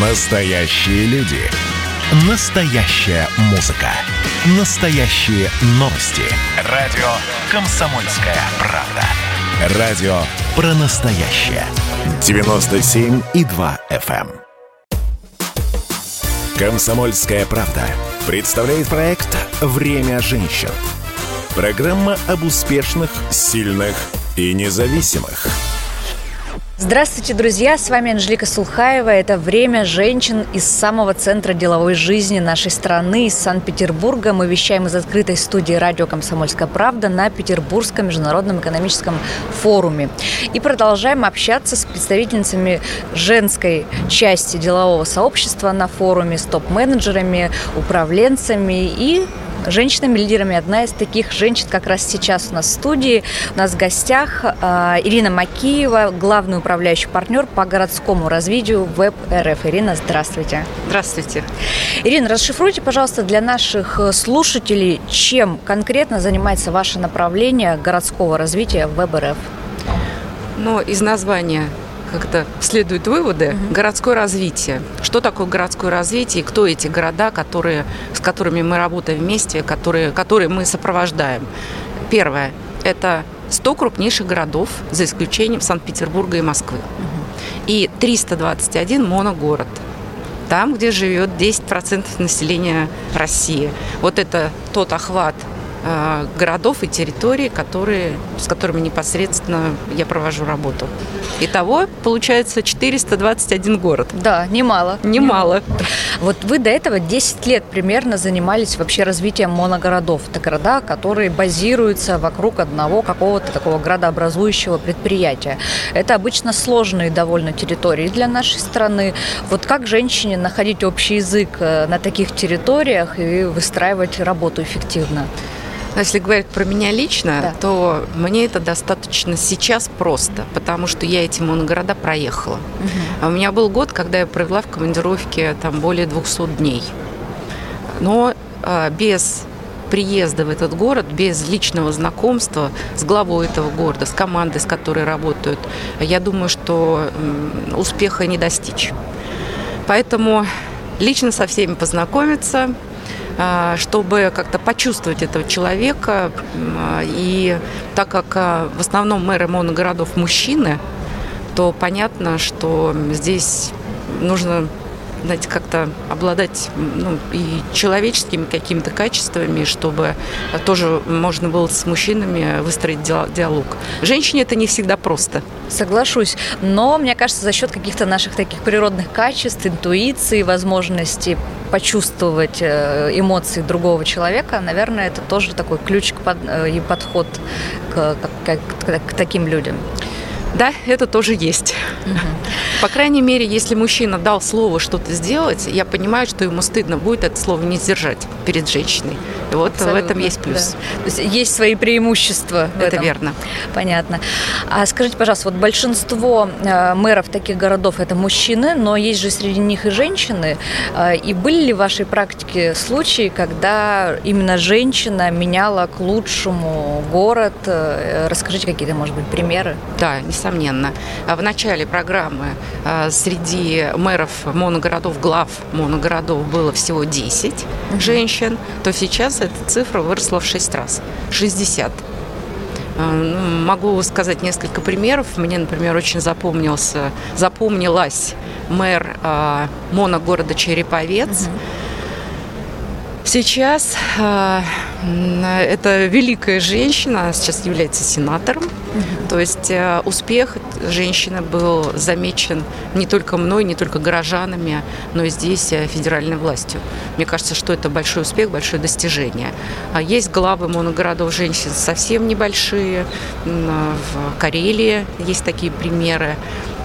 Настоящие люди. Настоящая музыка. Настоящие новости. Радио «Комсомольская правда». Радио про настоящее. 97,2 FM. эм. «Комсомольская правда» представляет проект «Время женщин». Программа об успешных, сильных и независимых. Здравствуйте, друзья! С вами Анжелика Сулхаева. Это «Время женщин» из самого центра деловой жизни нашей страны, из Санкт-Петербурга. Мы вещаем из открытой студии радио «Комсомольская правда» на Петербургском международном экономическом форуме. И продолжаем общаться с представительницами женской части делового сообщества на форуме, с топ-менеджерами, управленцами и женщинами-лидерами. Одна из таких женщин как раз сейчас у нас в студии. У нас в гостях э, Ирина Макиева, главный управляющий партнер по городскому развитию Веб РФ. Ирина, здравствуйте. Здравствуйте. Ирина, расшифруйте, пожалуйста, для наших слушателей, чем конкретно занимается ваше направление городского развития Веб РФ. Ну, из названия как-то следуют выводы. Угу. Городское развитие. Что такое городское развитие и кто эти города, которые, с которыми мы работаем вместе, которые, которые мы сопровождаем? Первое – это 100 крупнейших городов, за исключением Санкт-Петербурга и Москвы. Угу. И 321 моногород там, где живет 10% населения России. Вот это тот охват городов и территорий, которые, с которыми непосредственно я провожу работу. Итого получается 421 город. Да, немало. Немало. Вот вы до этого 10 лет примерно занимались вообще развитием моногородов. Это города, которые базируются вокруг одного какого-то такого градообразующего предприятия. Это обычно сложные довольно территории для нашей страны. Вот как женщине находить общий язык э, на таких территориях и выстраивать работу эффективно? Но если говорить про меня лично, да. то мне это достаточно сейчас просто, потому что я эти моногорода проехала. Угу. А у меня был год, когда я провела в командировке там более 200 дней. Но а, без приезда в этот город, без личного знакомства с главой этого города, с командой, с которой работают, я думаю, что успеха не достичь. Поэтому лично со всеми познакомиться, а, чтобы как-то почувствовать этого человека. И так как а, в основном мэры моногородов мужчины, то понятно, что здесь нужно знаете, как-то обладать ну, и человеческими какими-то качествами, чтобы тоже можно было с мужчинами выстроить диалог. Женщине это не всегда просто. Соглашусь. Но, мне кажется, за счет каких-то наших таких природных качеств, интуиции, возможности почувствовать э, эмоции другого человека, наверное, это тоже такой ключ э, и подход к, к, к, к таким людям. Да, это тоже есть. Угу. По крайней мере, если мужчина дал слово что-то сделать, я понимаю, что ему стыдно будет это слово не сдержать перед женщиной. И вот Абсолютно, в этом есть плюс. Да. То есть есть свои преимущества. это этом. верно. Понятно. А скажите, пожалуйста, вот большинство э, мэров таких городов это мужчины, но есть же среди них и женщины. Э, и были ли в вашей практике случаи, когда именно женщина меняла к лучшему город? Э, расскажите какие-то, может быть, примеры. Да, несомненно несомненно. А в начале программы а, среди мэров моногородов, глав моногородов было всего 10 женщин, то сейчас эта цифра выросла в 6 раз. 60. А, ну, могу сказать несколько примеров. Мне, например, очень запомнился, запомнилась мэр э, моногорода Череповец. Угу. Сейчас э, это великая женщина, сейчас является сенатором. Угу. То есть э, успех женщины был замечен не только мной, не только горожанами, но и здесь э, федеральной властью. Мне кажется, что это большой успех, большое достижение. А есть главы моногородов женщин совсем небольшие. В Карелии есть такие примеры.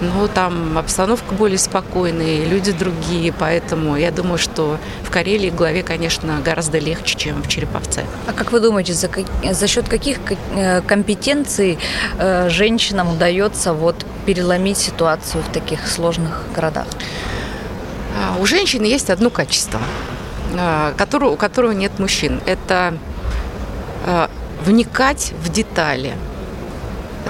Но там обстановка более спокойная, люди другие, поэтому я думаю, что в Карелии главе, конечно, гораздо легче, чем в Череповце. А как вы думаете, за, за счет каких э, компетенций э, женщинам удается вот переломить ситуацию в таких сложных городах? А, у женщин есть одно качество, э, которого, у которого нет мужчин. Это вникать в детали –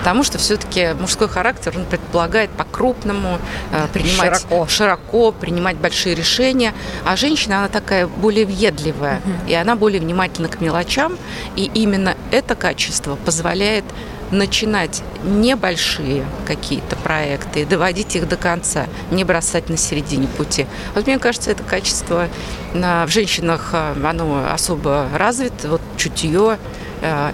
Потому что все-таки мужской характер, он предполагает по-крупному э, принимать широко. широко, принимать большие решения. А женщина, она такая более въедливая, угу. и она более внимательна к мелочам. И именно это качество позволяет начинать небольшие какие-то проекты и доводить их до конца, не бросать на середине пути. Вот мне кажется, это качество в женщинах, э, оно особо развито, вот чутье, э,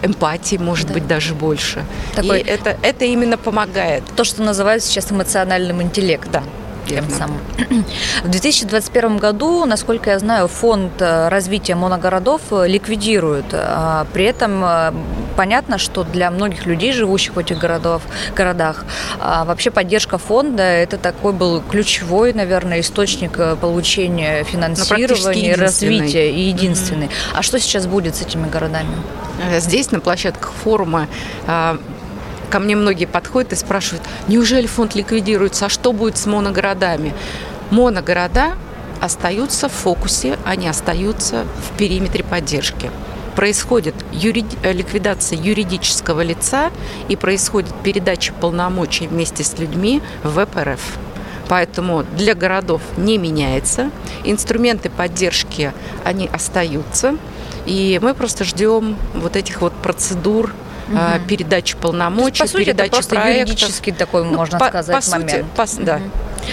эмпатии, может да. быть, даже больше. Такой... И это, это именно помогает. То, что называют сейчас эмоциональным интеллектом. Да тем самым. В 2021 году, насколько я знаю, фонд э, развития моногородов э, ликвидируют. А при этом э, понятно, что для многих людей, живущих в этих городов, городах, вообще поддержка фонда – это такой был ключевой, наверное, источник получения ну, финансирования, развития и единственный. Угу. А что сейчас будет с этими городами? Здесь, на площадках форума, Ко мне многие подходят и спрашивают, неужели фонд ликвидируется, а что будет с моногородами? Моногорода остаются в фокусе, они остаются в периметре поддержки. Происходит юриди... Э, ликвидация юридического лица и происходит передача полномочий вместе с людьми в ВПРФ. Поэтому для городов не меняется. Инструменты поддержки, они остаются. И мы просто ждем вот этих вот процедур угу. передачи полномочий, есть, по сути, передачи это проектов. юридический такой, ну, можно по, сказать, по момент. Сути, по, да.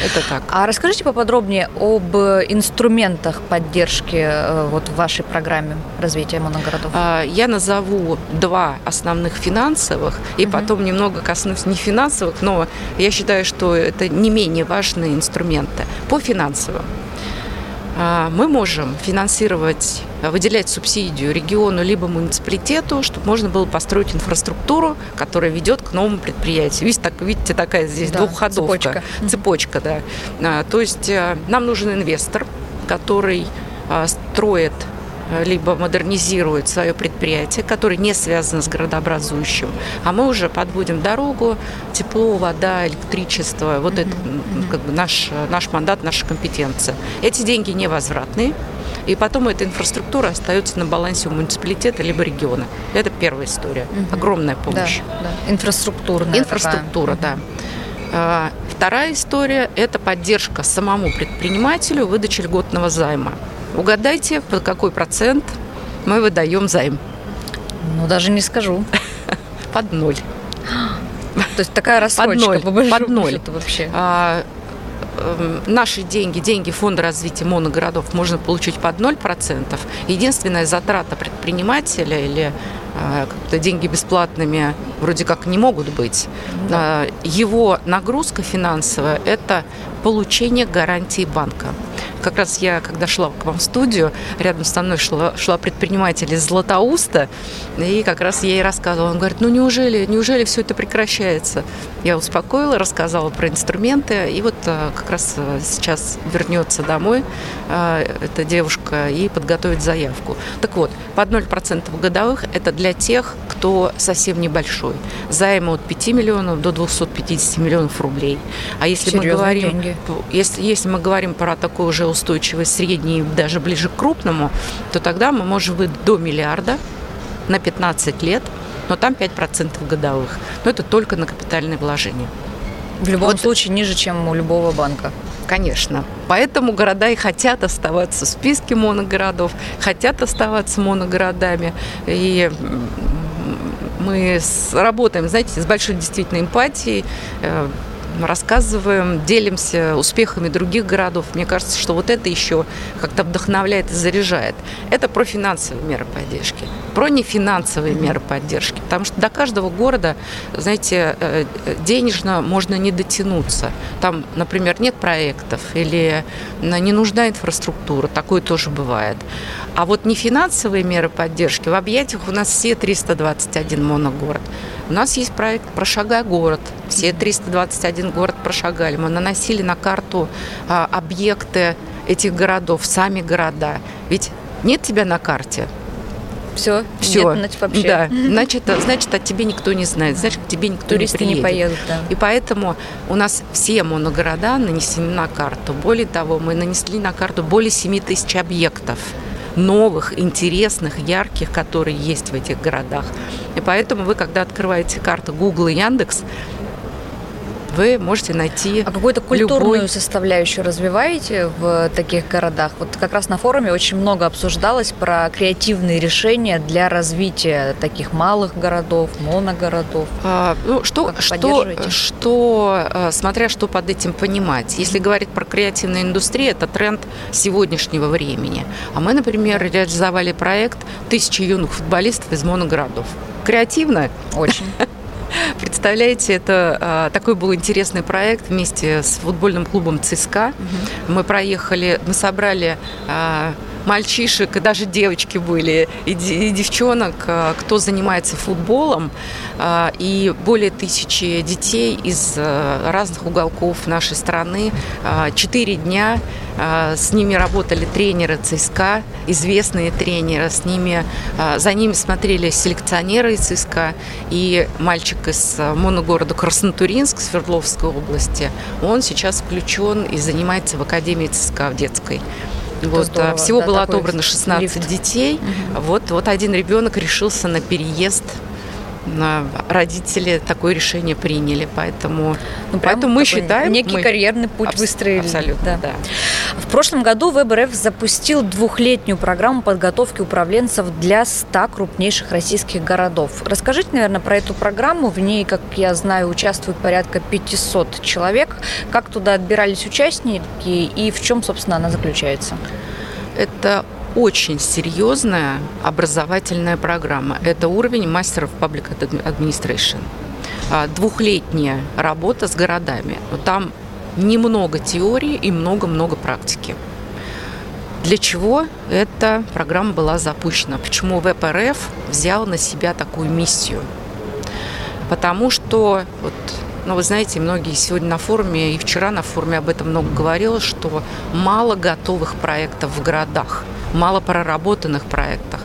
Это так. А расскажите поподробнее об инструментах поддержки э, вот в вашей программе развития моногородов. А, я назову два основных финансовых, и угу. потом немного коснусь не финансовых, но я считаю, что это не менее важные инструменты. По финансовым. А, мы можем финансировать, выделять субсидию региону либо муниципалитету, чтобы можно было построить инфраструктуру, которая ведет к новому предприятию. Видите, так, видите такая здесь да, двухходовка. Цепочка. Цепочка, да. А, то есть э, нам нужен инвестор, который а, строит Э, либо модернизирует свое предприятие, которое не связано с городообразующим, а мы уже подводим дорогу, тепло, вода, электричество. Вот это как бы наш, наш мандат, наша компетенция. Эти деньги невозвратные, и потом эта инфраструктура остается на балансе у муниципалитета либо региона. Это первая история. Угу. Огромная помощь. Да, да. Инфраструктурная. Инфраструктура, такая. да. А, вторая история – это поддержка самому предпринимателю выдачи льготного займа. Угадайте, под какой процент мы выдаем займ? Ну, даже не скажу. Под ноль. То есть такая рассрочка, под ноль. Под ноль. вообще. А, э, наши деньги, деньги Фонда развития моногородов можно получить под 0%. Единственная затрата предпринимателя или а, как-то деньги бесплатными вроде как не могут быть. Да. Его нагрузка финансовая – это получение гарантии банка. Как раз я, когда шла к вам в студию, рядом со мной шла, шла предприниматель из Златоуста, и как раз я ей рассказывала. Он говорит, ну неужели, неужели все это прекращается? Я успокоила, рассказала про инструменты, и вот а, как раз а, сейчас вернется домой а, эта девушка и подготовит заявку. Так вот, под 0% годовых это для тех, кто совсем небольшой. Займы от 5 миллионов до 250 миллионов рублей. А если Серьезные мы говорим, деньги. если, если мы говорим про такой уже устойчивый, средний, даже ближе к крупному, то тогда мы можем выйти до миллиарда на 15 лет, но там 5% годовых. Но это только на капитальные вложения. В любом вот. случае ниже, чем у любого банка. Конечно. Поэтому города и хотят оставаться в списке моногородов, хотят оставаться моногородами. И мы работаем, знаете, с большой действительно эмпатией э, рассказываем, делимся успехами других городов. Мне кажется, что вот это еще как-то вдохновляет и заряжает. Это про финансовые меры поддержки, про нефинансовые меры поддержки. Потому что до каждого города, знаете, э, денежно можно не дотянуться. Там, например, нет проектов или не нужна инфраструктура. Такое тоже бывает. А вот нефинансовые меры поддержки, в объятиях у нас все 321 моногород. У нас есть проект «Прошагай город». Все 321 город прошагали. Мы наносили на карту а, объекты этих городов, сами города. Ведь нет тебя на карте, все, все, нет, значит, вообще. Да, значит, значит, о тебе никто не знает, значит, к тебе никто Туристы не приедет. не поедут, да. И поэтому у нас все моногорода нанесены на карту. Более того, мы нанесли на карту более 7 тысяч объектов новых, интересных, ярких, которые есть в этих городах. И поэтому вы, когда открываете карту Google и Яндекс, вы можете найти А какую-то культурную любой... составляющую развиваете в таких городах? Вот как раз на форуме очень много обсуждалось про креативные решения для развития таких малых городов, моногородов. А, ну, что, что, что, э, смотря что под этим понимать. Если говорить про креативную индустрию, это тренд сегодняшнего времени. А мы, например, реализовали проект «Тысячи юных футболистов из моногородов». Креативно? Очень. Представляете, это а, такой был интересный проект вместе с футбольным клубом ЦСКА. Угу. Мы проехали, мы собрали а, мальчишек, и даже девочки были, и, и девчонок, а, кто занимается футболом, а, и более тысячи детей из а, разных уголков нашей страны. Четыре дня с ними работали тренеры ЦСКА, известные тренеры, с ними, за ними смотрели селекционеры из ЦСКА, и мальчик из моногорода Краснотуринск, Свердловской области, он сейчас включен и занимается в Академии ЦСКА в детской. Вот, здорово, всего да, было отобрано 16 лифт. детей. Угу. Вот, вот один ребенок решился на переезд родители такое решение приняли, поэтому, ну, поэтому мы считаем... Некий мы... карьерный путь абс- выстроили. Абсолютно, да. да. В прошлом году ВБРФ запустил двухлетнюю программу подготовки управленцев для 100 крупнейших российских городов. Расскажите, наверное, про эту программу. В ней, как я знаю, участвует порядка 500 человек. Как туда отбирались участники и в чем, собственно, она заключается? Это очень серьезная образовательная программа. Это уровень мастеров Public Administration. Двухлетняя работа с городами. Там немного теории и много-много практики. Для чего эта программа была запущена? Почему ВПРФ взял на себя такую миссию? Потому что, вот, ну, вы знаете, многие сегодня на форуме и вчера на форуме об этом много говорилось, что мало готовых проектов в городах – мало проработанных проектах.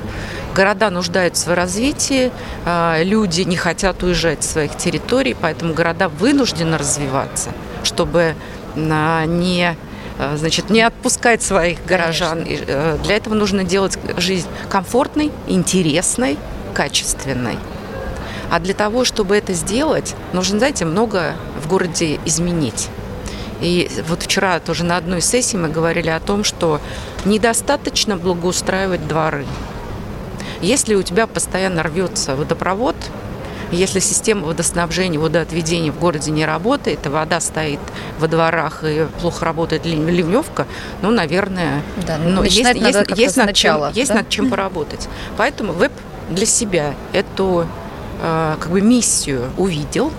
Города нуждаются в развитии, а, люди не хотят уезжать с своих территорий, поэтому города вынуждены развиваться, чтобы а, не а, значит, не отпускать своих горожан. Конечно. Э, для этого нужно делать жизнь комфортной, интересной, качественной. А для того, чтобы это сделать, нужно, знаете, много в городе изменить. И вот вчера тоже на одной сессии мы говорили о том, что недостаточно благоустраивать дворы. Если у тебя постоянно рвется водопровод, если система водоснабжения, водоотведения в городе не работает, и вода стоит во дворах и плохо работает ливневка, ну, наверное, да, ну, есть, есть, есть, над чем, есть да? над чем поработать. Поэтому веб для себя эту э, как бы миссию увидел,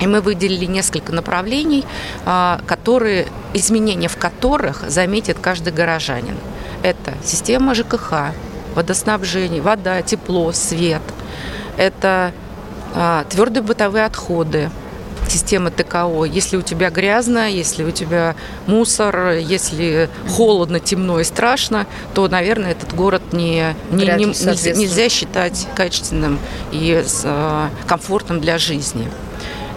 и мы выделили несколько направлений, а, которые, изменения в которых заметит каждый горожанин. Это система ЖКХ, водоснабжение, вода, тепло, свет. Это а, твердые бытовые отходы, система ТКО. Если у тебя грязно, если у тебя мусор, если холодно, темно и страшно, то, наверное, этот город не, не, не нельзя, нельзя считать качественным и э, комфортным для жизни.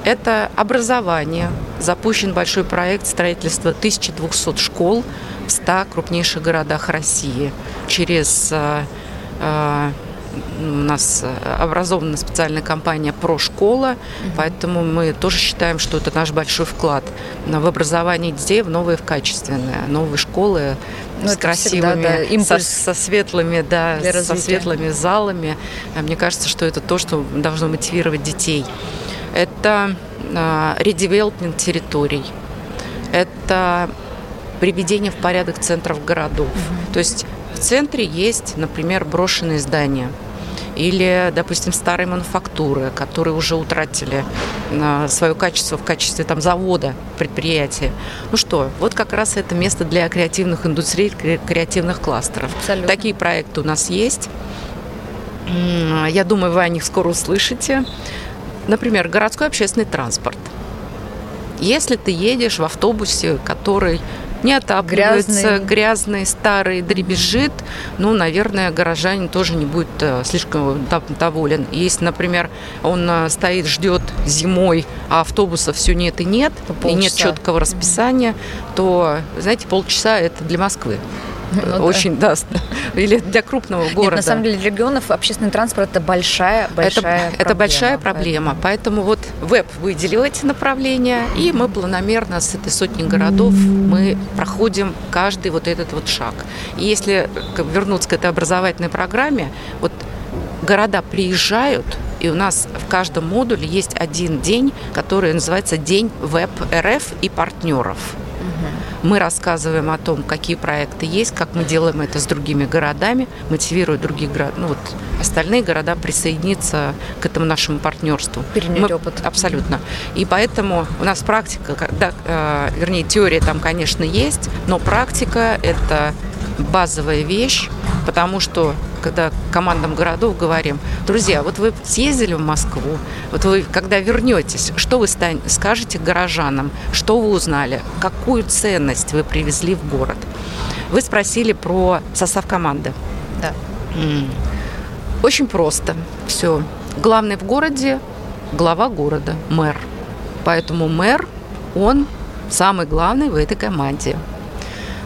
Это образование. Запущен большой проект строительства 1200 школ в 100 крупнейших городах России. Через э, э, у нас образована специальная компания «Прошкола», угу. поэтому мы тоже считаем, что это наш большой вклад в образование детей в новые в качественные, новые школы ну, с красивыми, всегда, да, со, со светлыми, да, со светлыми залами. Мне кажется, что это то, что должно мотивировать детей. Это редевелопмент территорий, это приведение в порядок центров городов. Угу. То есть в центре есть, например, брошенные здания или, допустим, старые мануфактуры, которые уже утратили свое качество в качестве там, завода, предприятия. Ну что, вот как раз это место для креативных индустрий, креативных кластеров. Абсолютно. Такие проекты у нас есть. Я думаю, вы о них скоро услышите. Например, городской общественный транспорт. Если ты едешь в автобусе, который не отапливается, грязный, грязный старый, дребезжит, ну, наверное, горожанин тоже не будет э, слишком доволен. Если, например, он э, стоит, ждет зимой, а автобуса все нет и нет, и нет четкого расписания, то, знаете, полчаса это для Москвы. Ну, очень да. даст. Или для крупного города. Нет, на самом деле для регионов общественный транспорт это большая, большая это, проблема. Это большая проблема. Поэтому. вот веб выделил эти направления, и мы планомерно с этой сотни городов мы проходим каждый вот этот вот шаг. И если вернуться к этой образовательной программе, вот города приезжают, и у нас в каждом модуле есть один день, который называется День веб РФ и партнеров. Мы рассказываем о том, какие проекты есть, как мы делаем это с другими городами, мотивируя другие города, ну вот остальные города присоединиться к этому нашему партнерству. Перенять мы, опыт. Абсолютно. И поэтому у нас практика, да, э, вернее, теория там, конечно, есть, но практика – это базовая вещь, потому что когда командам городов говорим, друзья, вот вы съездили в Москву, вот вы, когда вернетесь, что вы скажете горожанам, что вы узнали, какую ценность вы привезли в город? Вы спросили про состав команды. Да. Очень просто. Все. Главный в городе – глава города, мэр. Поэтому мэр, он самый главный в этой команде.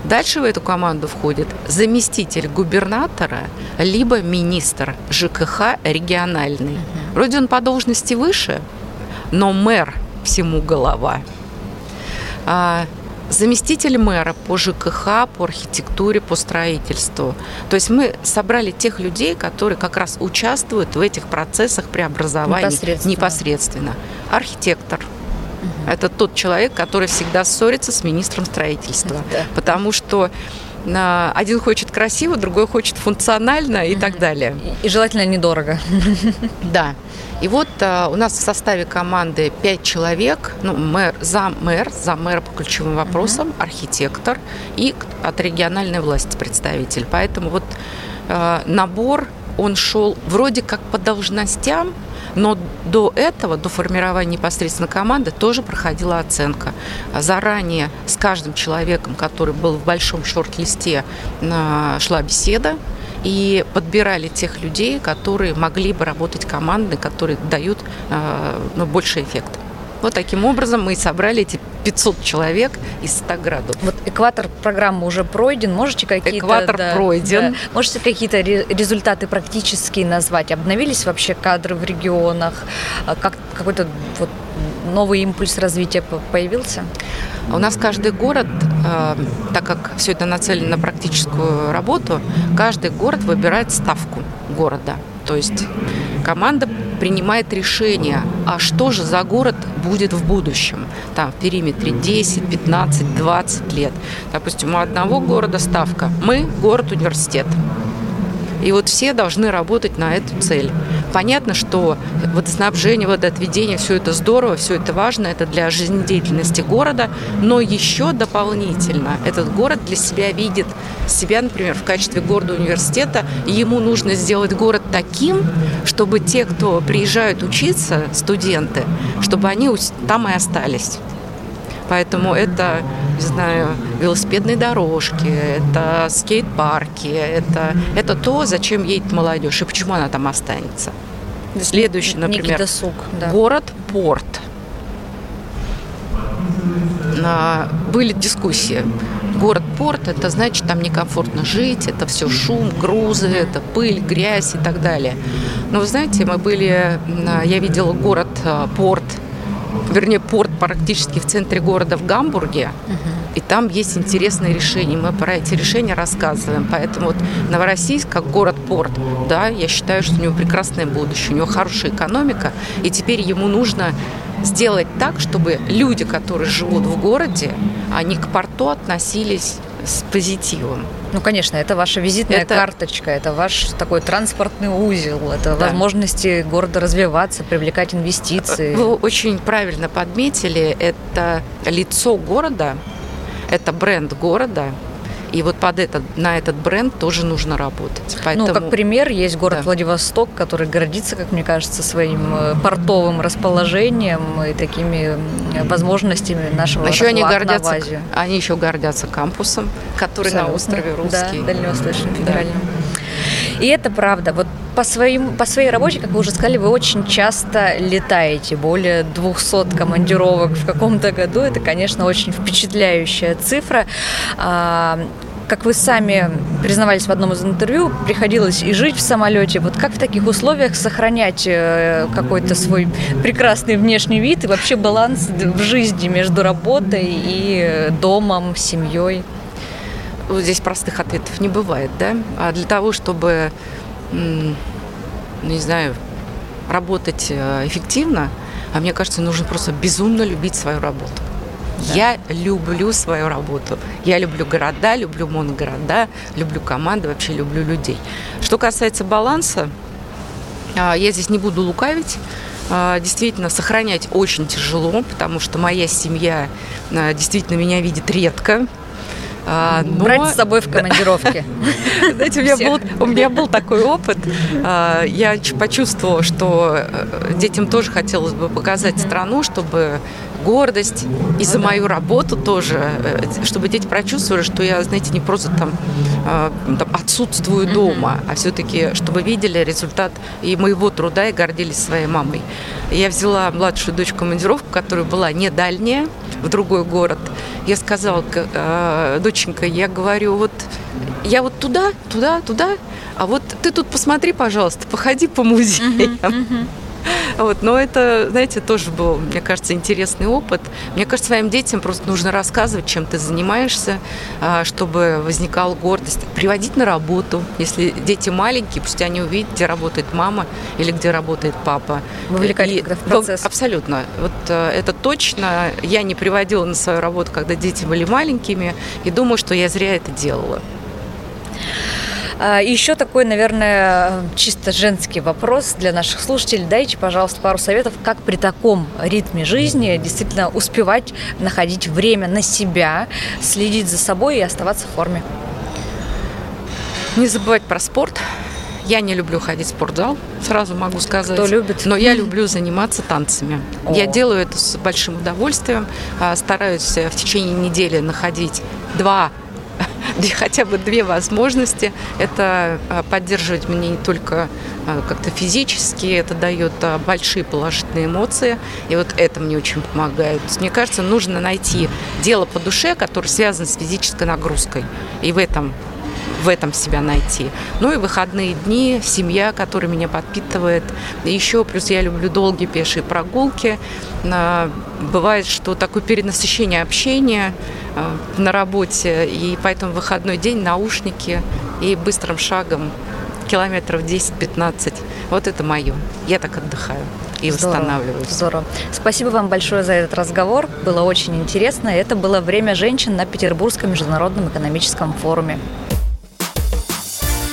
Дальше в эту команду входит заместитель губернатора, либо министр ЖКХ региональный. Вроде он по должности выше, но мэр всему голова. А, заместитель мэра по ЖКХ, по архитектуре, по строительству. То есть мы собрали тех людей, которые как раз участвуют в этих процессах преобразования непосредственно. непосредственно. Архитектор – это тот человек, который всегда ссорится с министром строительства. Да. Потому что а, один хочет красиво, другой хочет функционально и так далее. И желательно недорого. Да. И вот а, у нас в составе команды пять человек, ну, мэр, зам мэр, зам мэра по ключевым вопросам, uh-huh. архитектор и от региональной власти представитель. Поэтому вот а, набор, он шел вроде как по должностям, но до этого, до формирования непосредственно команды, тоже проходила оценка. Заранее с каждым человеком, который был в большом шорт-листе, шла беседа, и подбирали тех людей, которые могли бы работать командой, которые дают э, ну, больше эффекта. Вот таким образом мы и собрали эти 500 человек из 100 городов. Вот экватор программы уже пройден. Можете какие-то... Экватор да, пройден. Да, можете какие-то результаты практические назвать? Обновились вообще кадры в регионах? А как, какой-то вот новый импульс развития появился? У нас каждый город, э, так как все это нацелено на практическую работу, каждый город выбирает ставку города. То есть команда принимает решение, а что же за город будет в будущем. Там в периметре 10, 15, 20 лет. Допустим, у одного города ставка. Мы город-университет. И вот все должны работать на эту цель. Понятно, что водоснабжение, водоотведение, все это здорово, все это важно, это для жизнедеятельности города, но еще дополнительно этот город для себя видит себя, например, в качестве города-университета, и ему нужно сделать город таким, чтобы те, кто приезжают учиться, студенты, чтобы они там и остались. Поэтому это, не знаю, велосипедные дорожки, это скейт-парки, это, это то, зачем едет молодежь и почему она там останется. Следующий, например, досуг, да. город-порт. Были дискуссии. Город-порт, это значит, там некомфортно жить, это все шум, грузы, это пыль, грязь и так далее. Но вы знаете, мы были, я видела город-порт вернее, порт практически в центре города в Гамбурге. И там есть интересные решения. Мы про эти решения рассказываем. Поэтому вот Новороссийск, как город-порт, да, я считаю, что у него прекрасное будущее, у него хорошая экономика. И теперь ему нужно сделать так, чтобы люди, которые живут в городе, они к порту относились с позитивом. Ну, конечно, это ваша визитная это... карточка, это ваш такой транспортный узел, это да. возможности города развиваться, привлекать инвестиции. Вы очень правильно подметили, это лицо города, это бренд города, и вот под этот, на этот бренд тоже нужно работать. Поэтому... Ну, как пример, есть город да. Владивосток, который гордится, как мне кажется, своим э, портовым расположением и такими возможностями нашего еще они гордятся, они еще гордятся кампусом, который Абсолютно. на острове Русский. Да, Дальневосточным федеральным. Да. И это правда. Вот по, своим, по своей работе, как вы уже сказали, вы очень часто летаете. Более 200 командировок в каком-то году. Это, конечно, очень впечатляющая цифра. А, как вы сами признавались в одном из интервью, приходилось и жить в самолете. Вот как в таких условиях сохранять э, какой-то свой прекрасный внешний вид и вообще баланс в жизни между работой и домом, семьей? Вот здесь простых ответов не бывает, да? А для того, чтобы, ну, не знаю, работать э, эффективно, а мне кажется, нужно просто безумно любить свою работу. Да. Я люблю свою работу. Я люблю города, люблю моногорода, люблю команды, вообще люблю людей. Что касается баланса, а, я здесь не буду лукавить. А, действительно, сохранять очень тяжело, потому что моя семья а, действительно меня видит редко. А, но... Брать с собой в командировке. Знаете, у меня, был, у меня был такой опыт. А, я почувствовала, что э, детям тоже хотелось бы показать страну, чтобы гордость и за мою работу тоже, э, чтобы дети прочувствовали, что я, знаете, не просто там, а, там отсутствую дома, а все-таки, чтобы видели результат и моего труда и гордились своей мамой. Я взяла младшую дочь командировку, которая была не дальняя, в другой город. Я сказала, э, доченька, я говорю, вот я вот туда, туда, туда, а вот ты тут посмотри, пожалуйста, походи по музеям. Uh-huh, uh-huh. Вот, но это, знаете, тоже был, мне кажется, интересный опыт. Мне кажется, своим детям просто нужно рассказывать, чем ты занимаешься, а, чтобы возникала гордость. Приводить на работу. Если дети маленькие, пусть они увидят, где работает мама или где работает папа. Вовлекать и, в процесс. Абсолютно. Вот э, это точно. Я не приводила на свою работу, когда дети были маленькими, и думаю, что я зря это делала. А, еще такой, наверное, чисто женский вопрос для наших слушателей. Дайте, пожалуйста, пару советов, как при таком ритме жизни действительно успевать находить время на себя, следить за собой и оставаться в форме. Не забывать про спорт. Я не люблю ходить в спортзал, сразу могу сказать. Кто любит? Но я люблю заниматься танцами. О. Я делаю это с большим удовольствием. А, стараюсь в течение недели находить два хотя бы две возможности. Это а, поддерживать меня не только а, как-то физически, это дает а, большие положительные эмоции, и вот это мне очень помогает. Мне кажется, нужно найти дело по душе, которое связано с физической нагрузкой, и в этом в этом себя найти. Ну и выходные дни, семья, которая меня подпитывает. Еще плюс я люблю долгие пешие прогулки. А, бывает, что такое перенасыщение общения а, на работе, и поэтому выходной день, наушники и быстрым шагом километров 10-15. Вот это мое. Я так отдыхаю и здорово, восстанавливаюсь. Здорово. Спасибо вам большое за этот разговор. Было очень интересно. Это было «Время женщин» на Петербургском международном экономическом форуме.